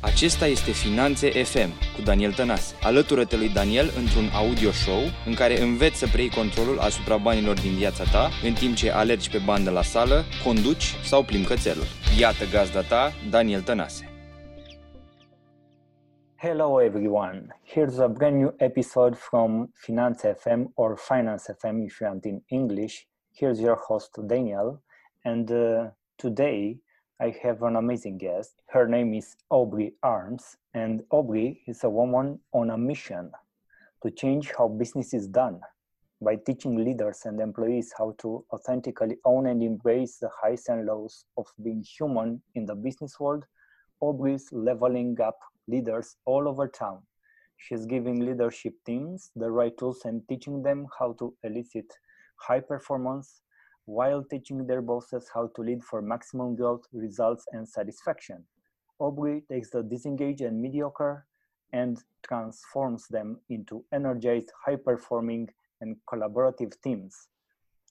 Acesta este Finanțe FM cu Daniel Tănase. Alătură-te lui Daniel într-un audio show în care înveți să preiei controlul asupra banilor din viața ta în timp ce alergi pe bandă la sală, conduci sau plimbi cățelul. Iată gazda ta, Daniel Tănase. Hello everyone. Here's a brand new episode from Finance FM or Finance FM if you want in English. Here's your host Daniel and uh, today I have an amazing guest. Her name is Aubrey Arms, and Aubrey is a woman on a mission to change how business is done by teaching leaders and employees how to authentically own and embrace the highs and lows of being human in the business world. Aubrey is leveling up leaders all over town. She's giving leadership teams the right tools and teaching them how to elicit high performance while teaching their bosses how to lead for maximum growth, results, and satisfaction. Aubrey takes the disengaged and mediocre and transforms them into energized, high-performing, and collaborative teams.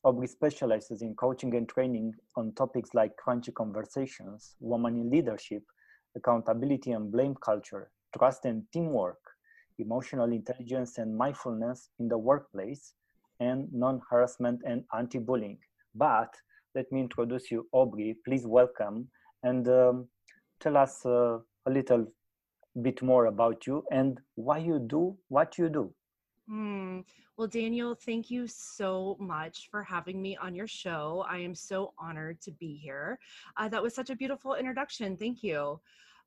Aubrey specializes in coaching and training on topics like crunchy conversations, woman in leadership, accountability and blame culture, trust and teamwork, emotional intelligence and mindfulness in the workplace, and non-harassment and anti-bullying. But let me introduce you, Aubrey. Please welcome and um, tell us uh, a little bit more about you and why you do what you do. Mm. Well, Daniel, thank you so much for having me on your show. I am so honored to be here. Uh, that was such a beautiful introduction. Thank you.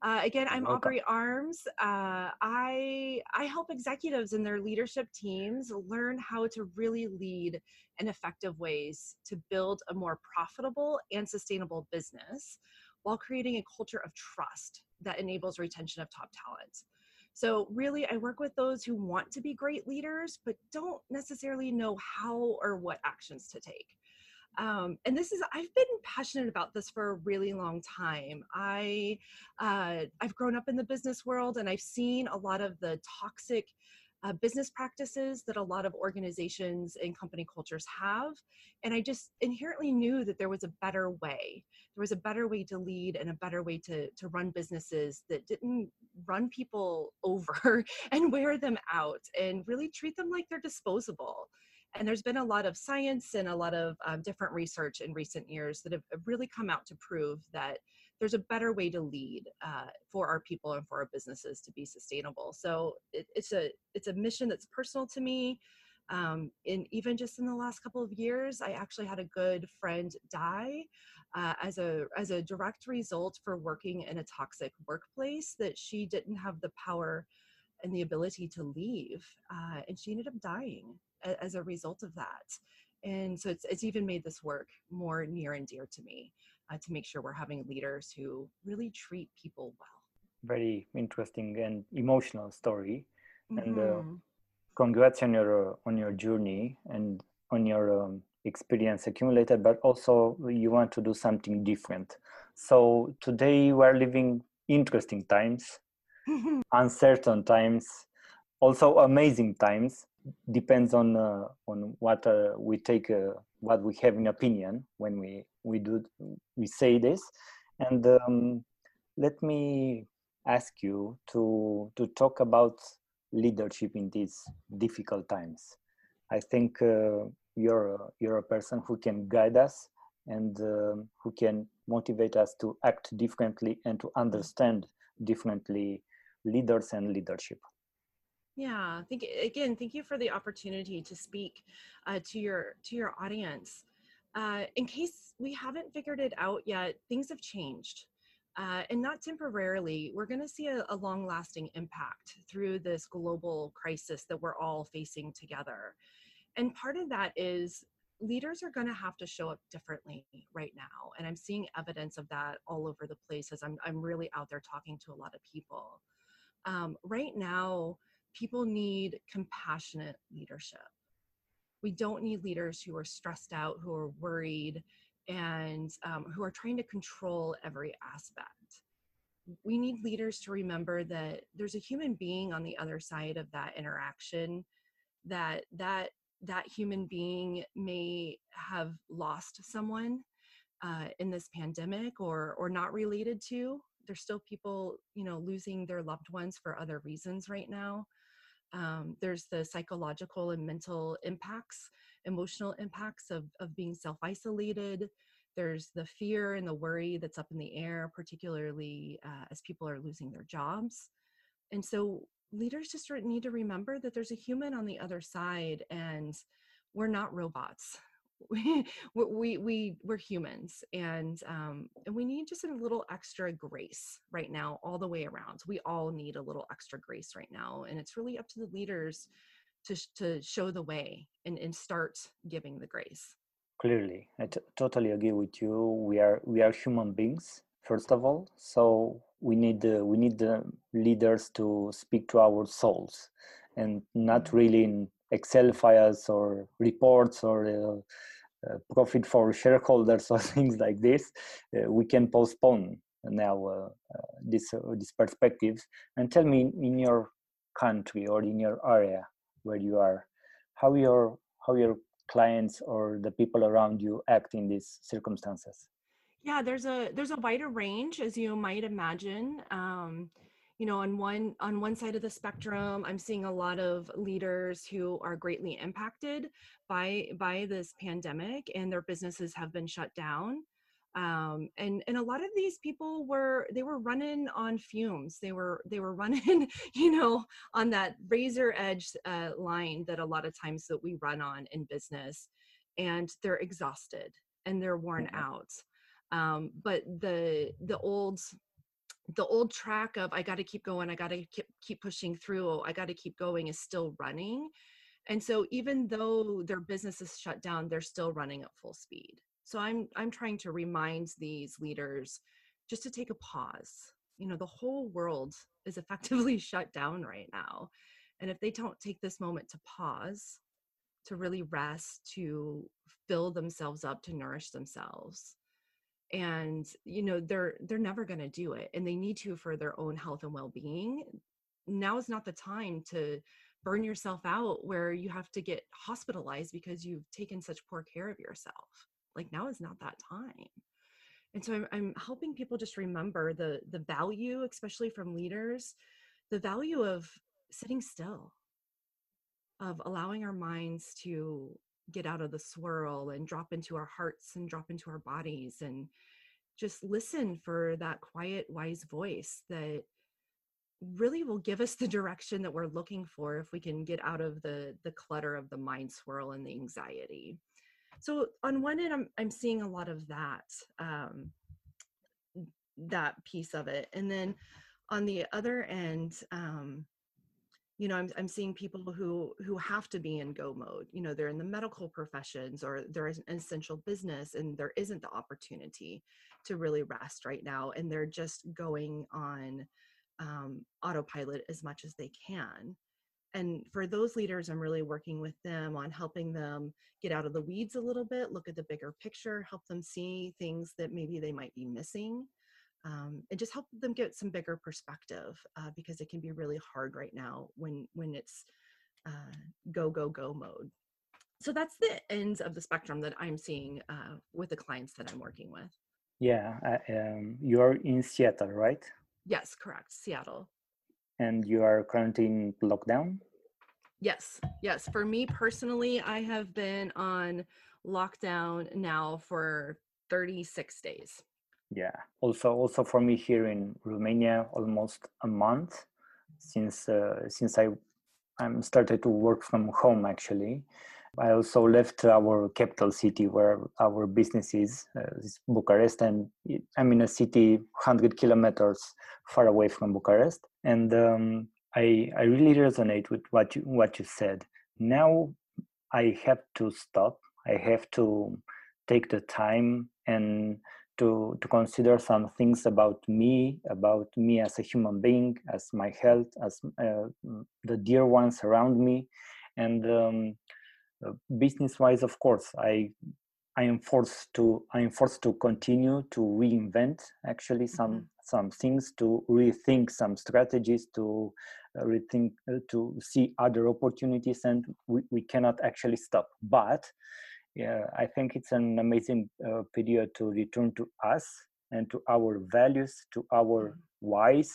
Uh, again, I'm. Aubrey Arms. Uh, I I help executives and their leadership teams learn how to really lead in effective ways to build a more profitable and sustainable business while creating a culture of trust that enables retention of top talent. So, really, I work with those who want to be great leaders but don't necessarily know how or what actions to take um, and this is i've been passionate about this for a really long time. I uh, i've grown up in the business world and i've seen a lot of the toxic uh, business practices that a lot of organizations and company cultures have and i just inherently knew that there was a better way. There was a better way to lead and a better way to to run businesses that didn't run people over and wear them out and really treat them like they're disposable and there's been a lot of science and a lot of um, different research in recent years that have really come out to prove that there's a better way to lead uh, for our people and for our businesses to be sustainable. So it, it's a it's a mission that's personal to me. Um, and even just in the last couple of years, I actually had a good friend die uh, as a as a direct result for working in a toxic workplace that she didn't have the power and the ability to leave, uh, and she ended up dying as a result of that. And so it's, it's even made this work more near and dear to me uh, to make sure we're having leaders who really treat people well. Very interesting and emotional story. Mm-hmm. And uh, congrats on your on your journey and on your um, experience accumulated. But also you want to do something different. So today we are living interesting times, uncertain times, also amazing times depends on uh, on what uh, we take uh, what we have in opinion when we we do we say this. And um, let me ask you to to talk about leadership in these difficult times. I think uh, you're you're a person who can guide us and um, who can motivate us to act differently and to understand differently leaders and leadership yeah, thank again. Thank you for the opportunity to speak uh, to your to your audience. Uh, in case we haven't figured it out yet, things have changed, uh, and not temporarily. We're going to see a, a long-lasting impact through this global crisis that we're all facing together. And part of that is leaders are going to have to show up differently right now, and I'm seeing evidence of that all over the place as I'm I'm really out there talking to a lot of people. Um, right now people need compassionate leadership. We don't need leaders who are stressed out, who are worried, and um, who are trying to control every aspect. We need leaders to remember that there's a human being on the other side of that interaction, that that that human being may have lost someone uh, in this pandemic or or not related to there's still people you know losing their loved ones for other reasons right now um, there's the psychological and mental impacts emotional impacts of, of being self-isolated. There's the fear and the worry that's up in the air particularly uh, as people are losing their jobs. And so leaders just need to remember that there's a human on the other side and we're not robots we we we we're humans and um and we need just a little extra grace right now all the way around. We all need a little extra grace right now and it's really up to the leaders to to show the way and and start giving the grace. Clearly I t- totally agree with you. We are we are human beings first of all so we need the we need the leaders to speak to our souls and not mm-hmm. really in excel files or reports or uh, uh, profit for shareholders or things like this, uh, we can postpone now uh, this this perspectives. And tell me, in your country or in your area where you are, how your how your clients or the people around you act in these circumstances yeah there's a there's a wider range as you might imagine um, you know on one on one side of the spectrum i'm seeing a lot of leaders who are greatly impacted by by this pandemic and their businesses have been shut down. Um, and and a lot of these people were they were running on fumes. They were they were running you know on that razor edge uh, line that a lot of times that we run on in business and they're exhausted and they're worn mm-hmm. out. Um, but the the old the old track of i got to keep going i got to keep, keep pushing through i got to keep going is still running and so even though their business is shut down they're still running at full speed. So i'm i'm trying to remind these leaders just to take a pause. You know the whole world is effectively shut down right now and if they don't take this moment to pause to really rest to fill themselves up to nourish themselves and you know they're they're never going to do it and they need to for their own health and well-being now is not the time to burn yourself out where you have to get hospitalized because you've taken such poor care of yourself like now is not that time. And so I'm, I'm helping people just remember the the value especially from leaders the value of sitting still of allowing our minds to get out of the swirl and drop into our hearts and drop into our bodies and just listen for that quiet wise voice that really will give us the direction that we're looking for if we can get out of the the clutter of the mind swirl and the anxiety. So on one end i'm, I'm seeing a lot of that um, that piece of it. And then on the other end um, you know I'm, I'm seeing people who who have to be in go mode you know they're in the medical professions or there is an essential business and there isn't the opportunity to really rest right now and they're just going on um, autopilot as much as they can. And for those leaders i'm really working with them on helping them get out of the weeds a little bit look at the bigger picture help them see things that maybe they might be missing um, and just help them get some bigger perspective uh, because it can be really hard right now when when it's uh, go go go mode. So that's the ends of the spectrum that i'm seeing uh, with the clients that i'm working with. Yeah um, you're in seattle right? Yes correct seattle. And you are currently in lockdown? Yes yes for me personally i have been on lockdown now for 36 days yeah. Also also for me here in romania almost a month since uh, since i i'm started to work from home actually. I also left our capital city where our business is, uh, is bucharest and i'm in a city 100 kilometers far away from bucharest. And um, i i really resonate with what you what you said. Now i have to stop. I have to take the time and to, to consider some things about me, about me as a human being, as my health, as uh, the dear ones around me, and um, uh, business-wise, of course, I I am forced to I am forced to continue to reinvent actually some mm-hmm. some things to rethink some strategies to uh, rethink uh, to see other opportunities and we, we cannot actually stop but yeah, I think it's an amazing uh, period to return to us and to our values, to our Mhm. whys,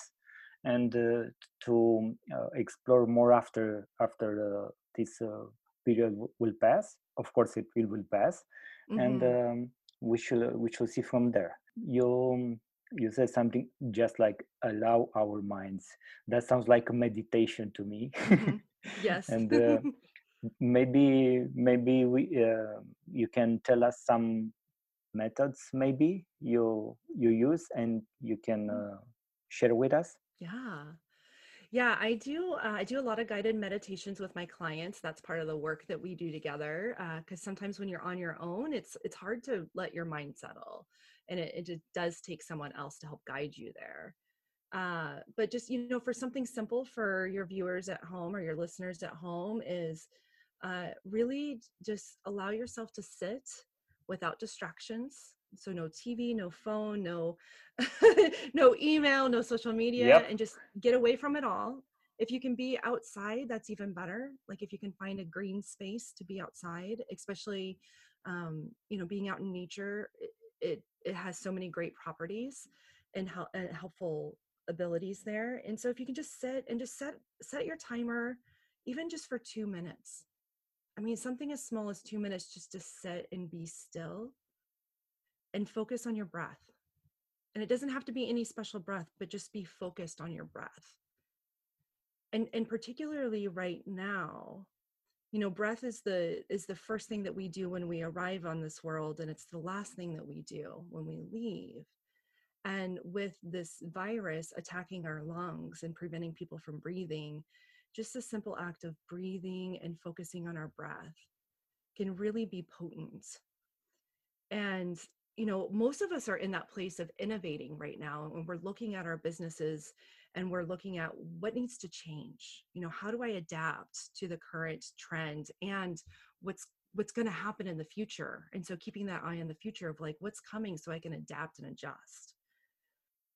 and uh, to uh, explore more after after uh, this uh, period w- will pass. Of course, it will, will pass, and Mhm. um, we should we should see from there. You you said something just like allow our minds. That sounds like a meditation to me. Mhm. Yes. and uh, maybe maybe we uh, you can tell us some methods maybe you you use and you can uh, share with us Yeah. Yeah, I do. Uh, I do a lot of guided meditations with my clients. That's part of the work that we do together. Because sometimes when you're on your own, it's it's hard to let your mind settle, and it, it just does take someone else to help guide you there. Uh, but just you know, for something simple for your viewers at home or your listeners at home is uh, really just allow yourself to sit without distractions. So no TV, no phone, no no email, no social media, Yep. and just get away from it all. If you can be outside, that's even better. Like if you can find a green space to be outside, especially um, you know being out in nature, it, it it has so many great properties and, hel- and helpful abilities there. And so if you can just sit and just set set your timer, even just for two minutes. I mean, something as small as two minutes just to sit and be still and focus on your breath. And it doesn't have to be any special breath, but just be focused on your breath. And and particularly right now, you know, breath is the is the first thing that we do when we arrive on this world and it's the last thing that we do when we leave. And with this virus attacking our lungs and preventing people from breathing, just a simple act of breathing and focusing on our breath can really be potent. And, you know, most of us are in that place of innovating right now. And we're looking at our businesses and we're looking at what needs to change. You know, how do I adapt to the current trend and what's what's going to happen in the future and so keeping that eye on the future of like what's coming so i can adapt and adjust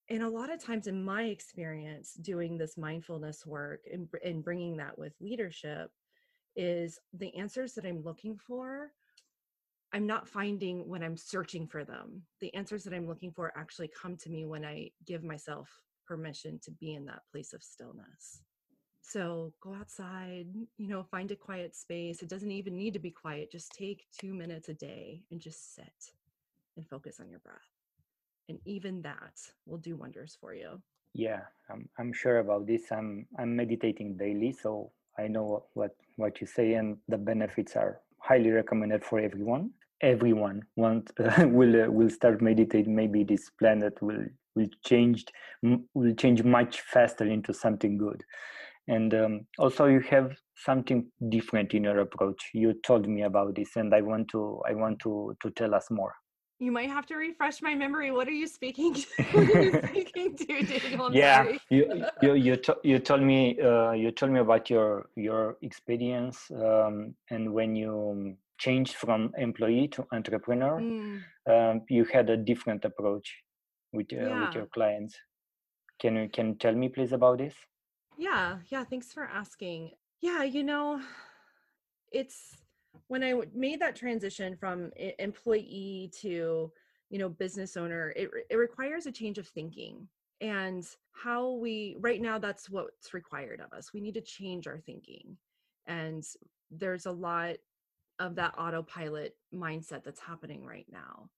and a lot of times in my experience doing this mindfulness work and, and bringing that with leadership is the answers that i'm looking for i'm not finding when i'm searching for them. The answers that i'm looking for actually come to me when i give myself permission to be in that place of stillness. So go outside you know find a quiet space. It doesn't even need to be quiet. Just take two minutes a day and just sit and focus on your breath and even that will do wonders for you. Yeah i'm, I'm sure about this. I'm i'm meditating daily so i know what what you say and the benefits are highly recommended for everyone. Everyone want uh, will uh, will start meditating maybe this planet will will change will change much faster into something good. And um, also you have something different in your approach. You told me about this and i want to i want to to tell us more you might have to refresh my memory. What are you speaking to? What are you speaking to daniel? Yeah you you you, to, you told me uh, you told me about your your experience um, and when you um, changed from employee to entrepreneur Mm, um, you had a different approach with uh, with your clients. Can you can you tell me please about this? Yeah yeah thanks for asking. Yeah you know it's when I made that transition from employee to you know business owner it, it requires a change of thinking and how we right now that's what's required of us. We need to change our thinking and there's a lot of that autopilot mindset that's happening right now.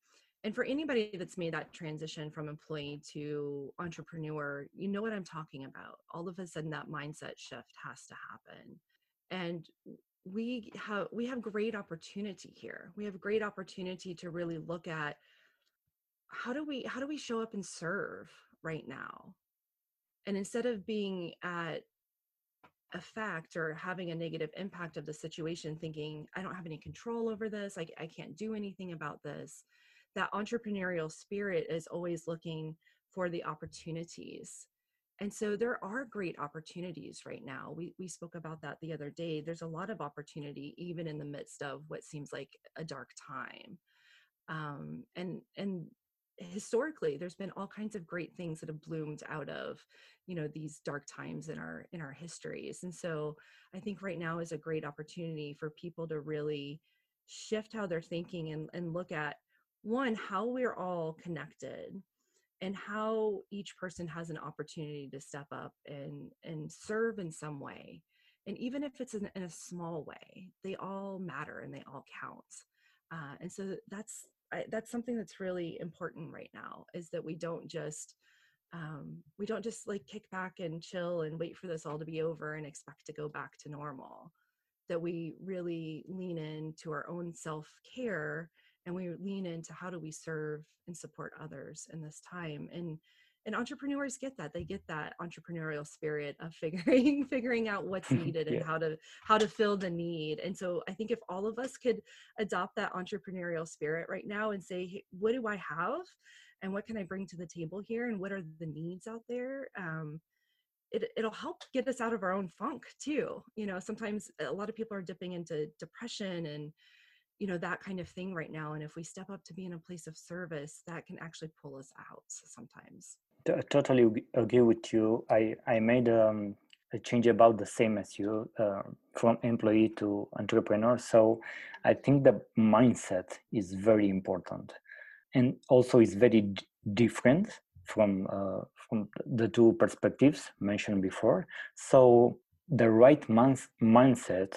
And for anybody that's made that transition from employee to entrepreneur you know what i'm talking about. All of a sudden that mindset shift has to happen. And we have we have great opportunity here. We have great opportunity to really look at how do we how do we show up and serve right now? And instead of being at effect or having a negative impact of the situation thinking i don't have any control over this I, I can't do anything about this that entrepreneurial spirit is always looking for the opportunities and so there are great opportunities right now. We, we spoke about that the other day. There's a lot of opportunity even in the midst of what seems like a dark time. Um, and and historically there's been all kinds of great things that have bloomed out of you know these dark times in our in our histories. And so i think right now is a great opportunity for people to really shift how they're thinking and, and look at one how we're all connected and how each person has an opportunity to step up and and serve in some way and even if it's in, in a small way they all matter and they all count. Uh, and so that's I, that's something that's really important right now is that we don't just um, we don't just like kick back and chill and wait for this all to be over and expect to go back to normal that we really lean into our own self-care and we lean into how do we serve and support others in this time and and entrepreneurs get that they get that entrepreneurial spirit of figuring figuring out what's needed yeah. and how to how to fill the need and so i think if all of us could adopt that entrepreneurial spirit right now and say hey, what do i have? And what can i bring to the table here? And what are the needs out there? Um, it, it'll help get us out of our own funk too you know sometimes a lot of people are dipping into depression and you know that kind of thing right now and if we step up to be in a place of service that can actually pull us out sometimes. I totally agree with you. I i made um, a change about the same as you uh, from employee to entrepreneur so i think the mindset is very important and also is very d- different from uh, from the two perspectives mentioned before. So the right man- mindset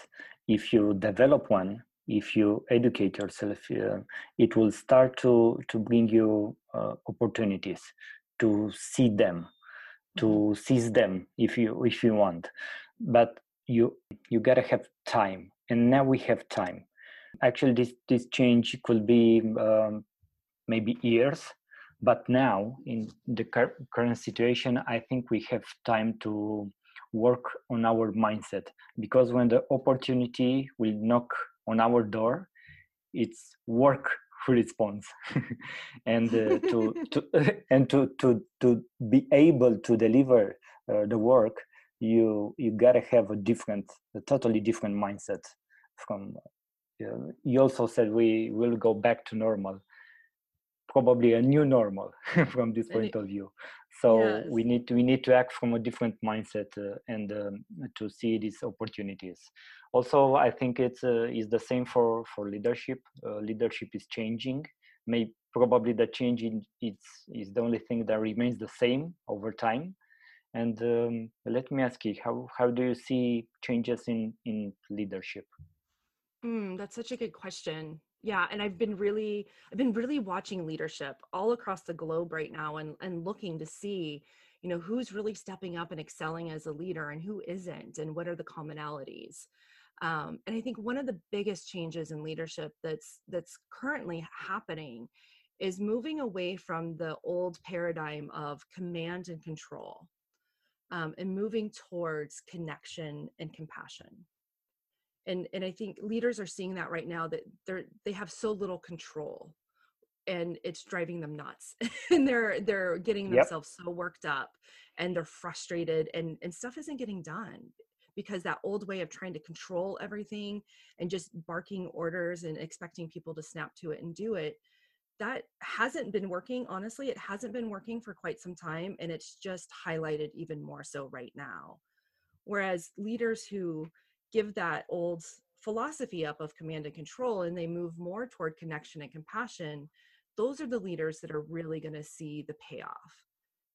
if you develop one if you educate yourself uh, it will start to to bring you uh, opportunities to see them to mm-hmm. seize them if you if you want but you you gotta have time and now we have time actually this this change could be um, maybe years but now in the cur- current situation i think we have time to work on our mindset because when the opportunity will knock on our door it's work for response. And uh, to, to and to, to to be able to deliver uh, the work you you gotta have a different a totally different mindset from uh, you also said we will go back to normal. Probably a new normal from this point of view. So yes. we need to we need to act from a different mindset uh, and um, to see these opportunities also i think it's uh, is the same for for leadership. Uh, leadership is changing. May probably the change in it's is the only thing that remains the same over time. And um, let me ask you how how do you see changes in in leadership? Mm, that's such a good question. Yeah and i've been really i've been really watching leadership all across the globe right now and and looking to see you know who's really stepping up and excelling as a leader and who isn't and what are the commonalities um, and i think one of the biggest changes in leadership that's that's currently happening is moving away from the old paradigm of command and control um, and moving towards connection and compassion. And and i think leaders are seeing that right now that they're they have so little control and it's driving them nuts. And they're they're getting themselves yep. so worked up and they're frustrated and and stuff isn't getting done because that old way of trying to control everything and just barking orders and expecting people to snap to it and do it that hasn't been working honestly it hasn't been working for quite some time and it's just highlighted even more so right now. Whereas leaders who give that old philosophy up of command and control and they move more toward connection and compassion those are the leaders that are really going to see the payoff.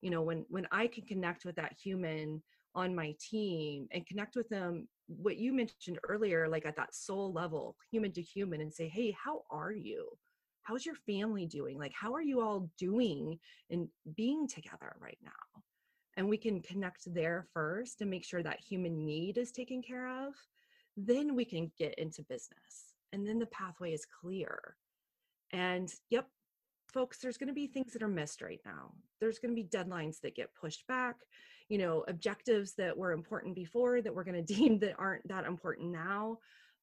You know when when i can connect with that human on my team and connect with them what you mentioned earlier like at that soul level human to human and say hey how are you? How's your family doing? Like how are you all doing and being together right now? And we can connect there first and make sure that human need is taken care of then we can get into business and then the pathway is clear. And yep folks there's going to be things that are missed right now. There's going to be deadlines that get pushed back you know objectives that were important before that we're going to deem that aren't that important now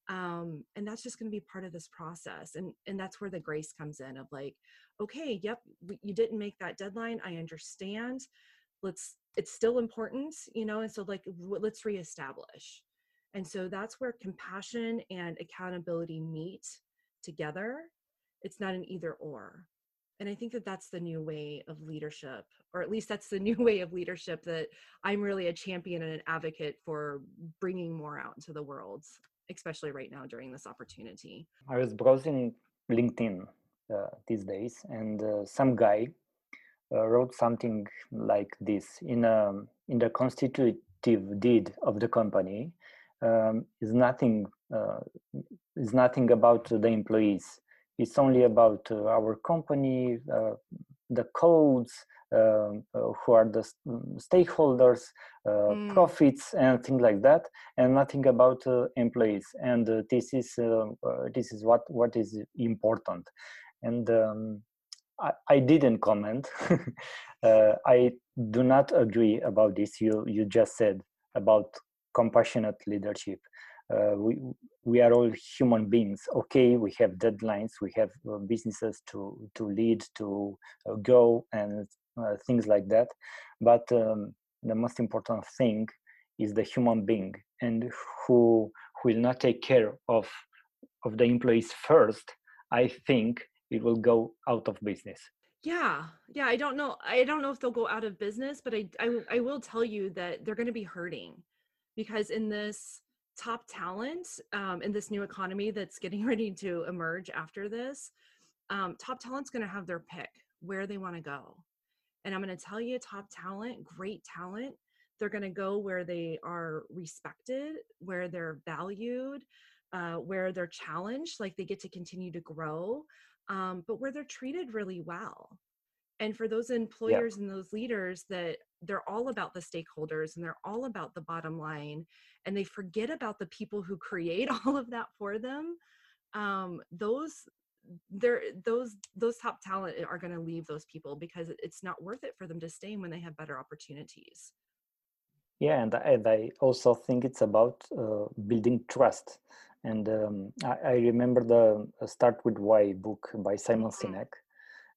um, and that's just going to be part of this process and and that's where the grace comes in of like okay yep you didn't make that deadline i understand let's it's still important you know and so like let's reestablish. And so that's where compassion and accountability meet together. It's not an either or and i think that that's the new way of leadership or at least that's the new way of leadership that i'm really a champion and an advocate for bringing more out into the world especially right now during this opportunity. I was browsing linkedin uh, these days and uh, some guy uh, wrote something like this in a in the constitutive deed of the company um, is nothing uh, is nothing about the employees it's only about uh, our company uh, the codes uh, who are the mm, stakeholders mm. profits and things like that and nothing about employees. And this is this is what what is important. And um, I, I, didn't comment. Uh, i do not agree about this you you just said about compassionate leadership uh, we we are all human beings. Okay we have deadlines we have uh, businesses to to lead to uh, go and uh, things like that. But um, the most important thing is the human being and who will not take care of of the employees first. I think it will go out of business. Yeah yeah i don't know i don't know if they'll go out of business but i i, I will tell you that they're going to be hurting because in this top talent um, in this new economy that's getting ready to emerge after this, um, top talent's going to have their pick where they want to go. And I'm going to tell you, top talent, great talent, they're going to go where they are respected, where they're valued, uh, where they're challenged, like they get to continue to grow, um, but where they're treated really well. And for those employers yeah. and those leaders that they're all about the stakeholders and they're all about the bottom line and they forget about the people who create all of that for them um, those there those those top talent are going to leave those people because it's not worth it for them to stay when they have better opportunities yeah and i, and I also think it's about uh, building trust and um, I, I, remember the uh, start with why book by simon mm-hmm. sinek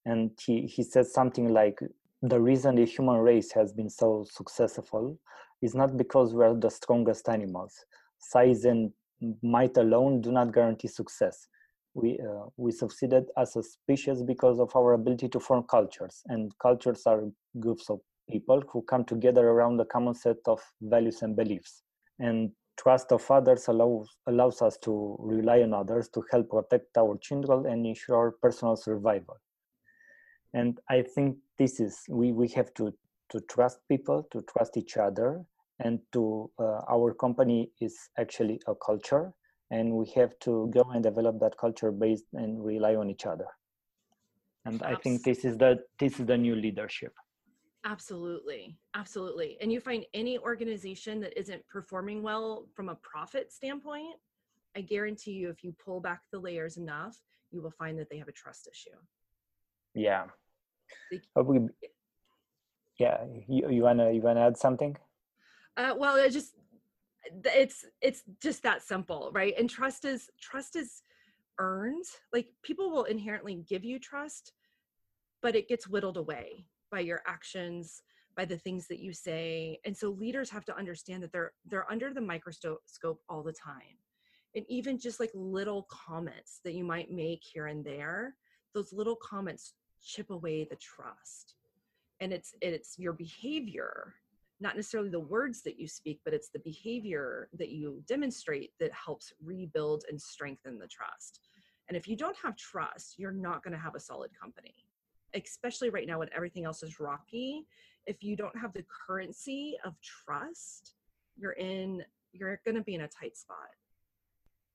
and he, he said something like the reason the human race has been so successful is not because we are the strongest animals. Size and might alone do not guarantee success. We, uh, we succeeded as a species because of our ability to form cultures, and cultures are groups of people who come together around a common set of values and beliefs. And trust of others allows, allows us to rely on others to help protect our children and ensure personal survival and i think this is we we have to to trust people to trust each other and to uh, our company is actually a culture and we have to go and develop that culture based and rely on each other. And Absolutely. i think this is the this is the new leadership. Absolutely absolutely. And you find any organization that isn't performing well from a profit standpoint i guarantee you if you pull back the layers enough you will find that they have a trust issue. Yeah yeah you, you wanna you wanna add something? Uh, well it just it's it's just that simple right? And trust is trust is earned. Like people will inherently give you trust but it gets whittled away by your actions by the things that you say. And so leaders have to understand that they're they're under the microscope all the time. And even just like little comments that you might make here and there those little comments chip away the trust. And it's it's your behavior not necessarily the words that you speak but it's the behavior that you demonstrate that helps rebuild and strengthen the trust. And if you don't have trust you're not going to have a solid company especially right now when everything else is rocky. If you don't have the currency of trust you're in you're going to be in a tight spot.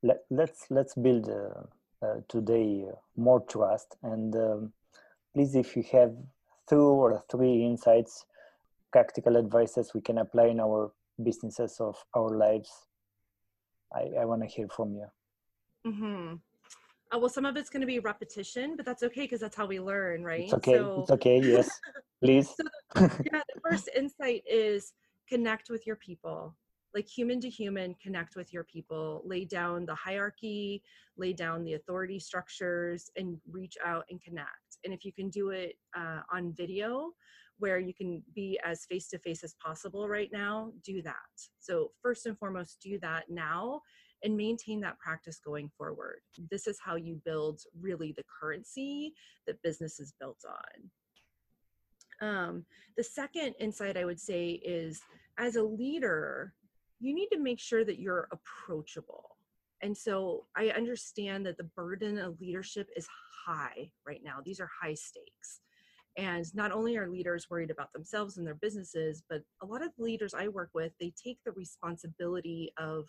Let, let's let's build uh, uh, today uh, more trust and um, please, if you have two or three insights, practical advices we can apply in our businesses of our lives, I, I want to hear from you. Mm-hmm. Uh, well, some of it's going to be repetition, but that's okay because that's how we learn, right? It's okay. So, it's okay. Yes, please. so, yeah, the first insight is connect with your people like human to human connect with your people lay down the hierarchy lay down the authority structures and reach out and connect. And if you can do it uh, on video where you can be as face to face as possible right now do that. So first and foremost do that now and maintain that practice going forward. This is how you build really the currency that business is built on. Um, the second insight i would say is as a leader you need to make sure that you're approachable. And so I understand that the burden of leadership is high right now. These are high stakes. And not only are leaders worried about themselves and their businesses, but a lot of leaders I work with, they take the responsibility of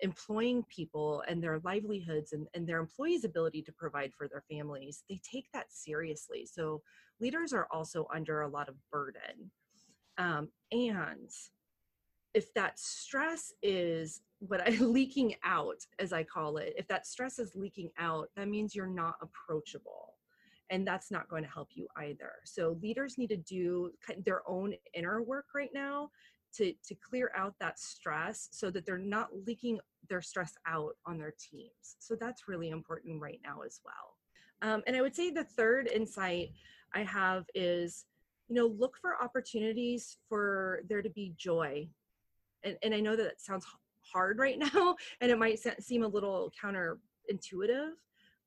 employing people and their livelihoods and, and their employees' ability to provide for their families. They take that seriously. So leaders are also under a lot of burden. Um, and if that stress is what I leaking out, as I call it, if that stress is leaking out, that means you're not approachable. And that's not going to help you either. So leaders need to do their own inner work right now to, to clear out that stress so that they're not leaking their stress out on their teams. So that's really important right now as well. Um, and I would say the third insight I have is, you know, look for opportunities for there to be joy. And, and I know that it sounds hard right now, and it might seem a little counterintuitive,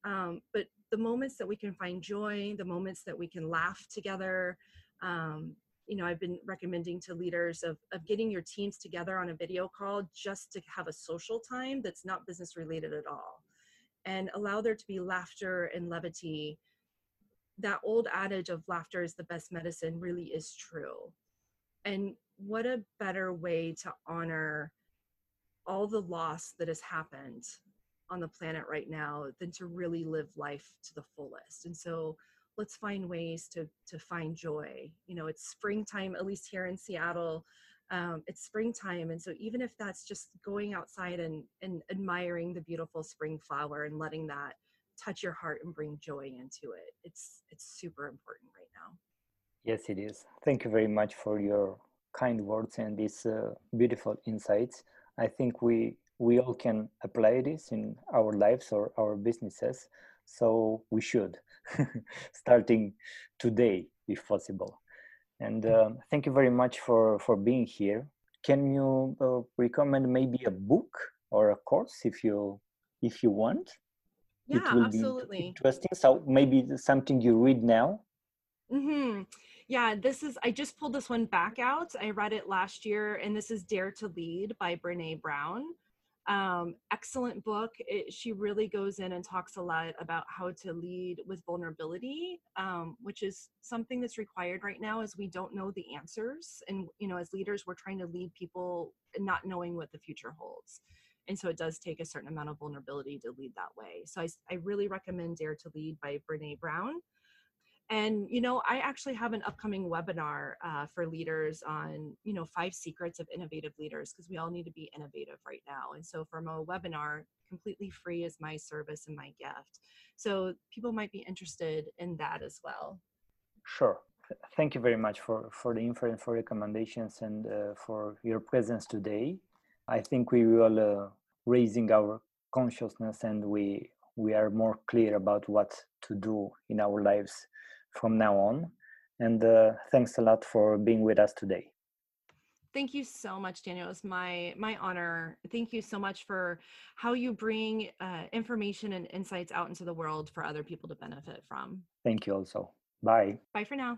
um, but the moments that we can find joy, the moments that we can laugh together, um, you know, I've been recommending to leaders of, of getting your teams together on a video call just to have a social time that's not business related at all and allow there to be laughter and levity that old adage of laughter is the best medicine really is true. And what a better way to honor all the loss that has happened on the planet right now than to really live life to the fullest. And so let's find ways to to find joy. You know, it's springtime, at least here in Seattle. Um, it's springtime, and so even if that's just going outside and and admiring the beautiful spring flower and letting that touch your heart and bring joy into it. It's it's super important right now. Yes, it is. Thank you very much for your kind words and these uh, beautiful insights. I think we we all can apply this in our lives or our businesses. So we should, starting today, if possible. And uh, thank you very much for for being here. Can you uh, recommend maybe a book or a course if you if you want? yeah, it will absolutely. be interesting. So maybe something you read now. Mm-hmm. Yeah, this is. I just pulled this one back out. I read it last year, and this is "Dare to Lead" by Brene Brown. Um, excellent book. It, she really goes in and talks a lot about how to lead with vulnerability, um, which is something that's required right now, as we don't know the answers, and you know, as leaders, we're trying to lead people not knowing what the future holds and so it does take a certain amount of vulnerability to lead that way so i, I really recommend dare to lead by brene brown and you know i actually have an upcoming webinar uh, for leaders on you know five secrets of innovative leaders because we all need to be innovative right now. And so from a webinar completely free is my service and my gift. So people might be interested in that as well. Sure. Thank you very much for for the info and for recommendations and uh, for your presence today. I think we will uh, raising our consciousness and we we are more clear about what to do in our lives from now on. And uh, thanks a lot for being with us today. Thank you so much, Daniel. It's my my honor. Thank you so much for how you bring uh, information and insights out into the world for other people to benefit from. Thank you also. Bye. Bye for now.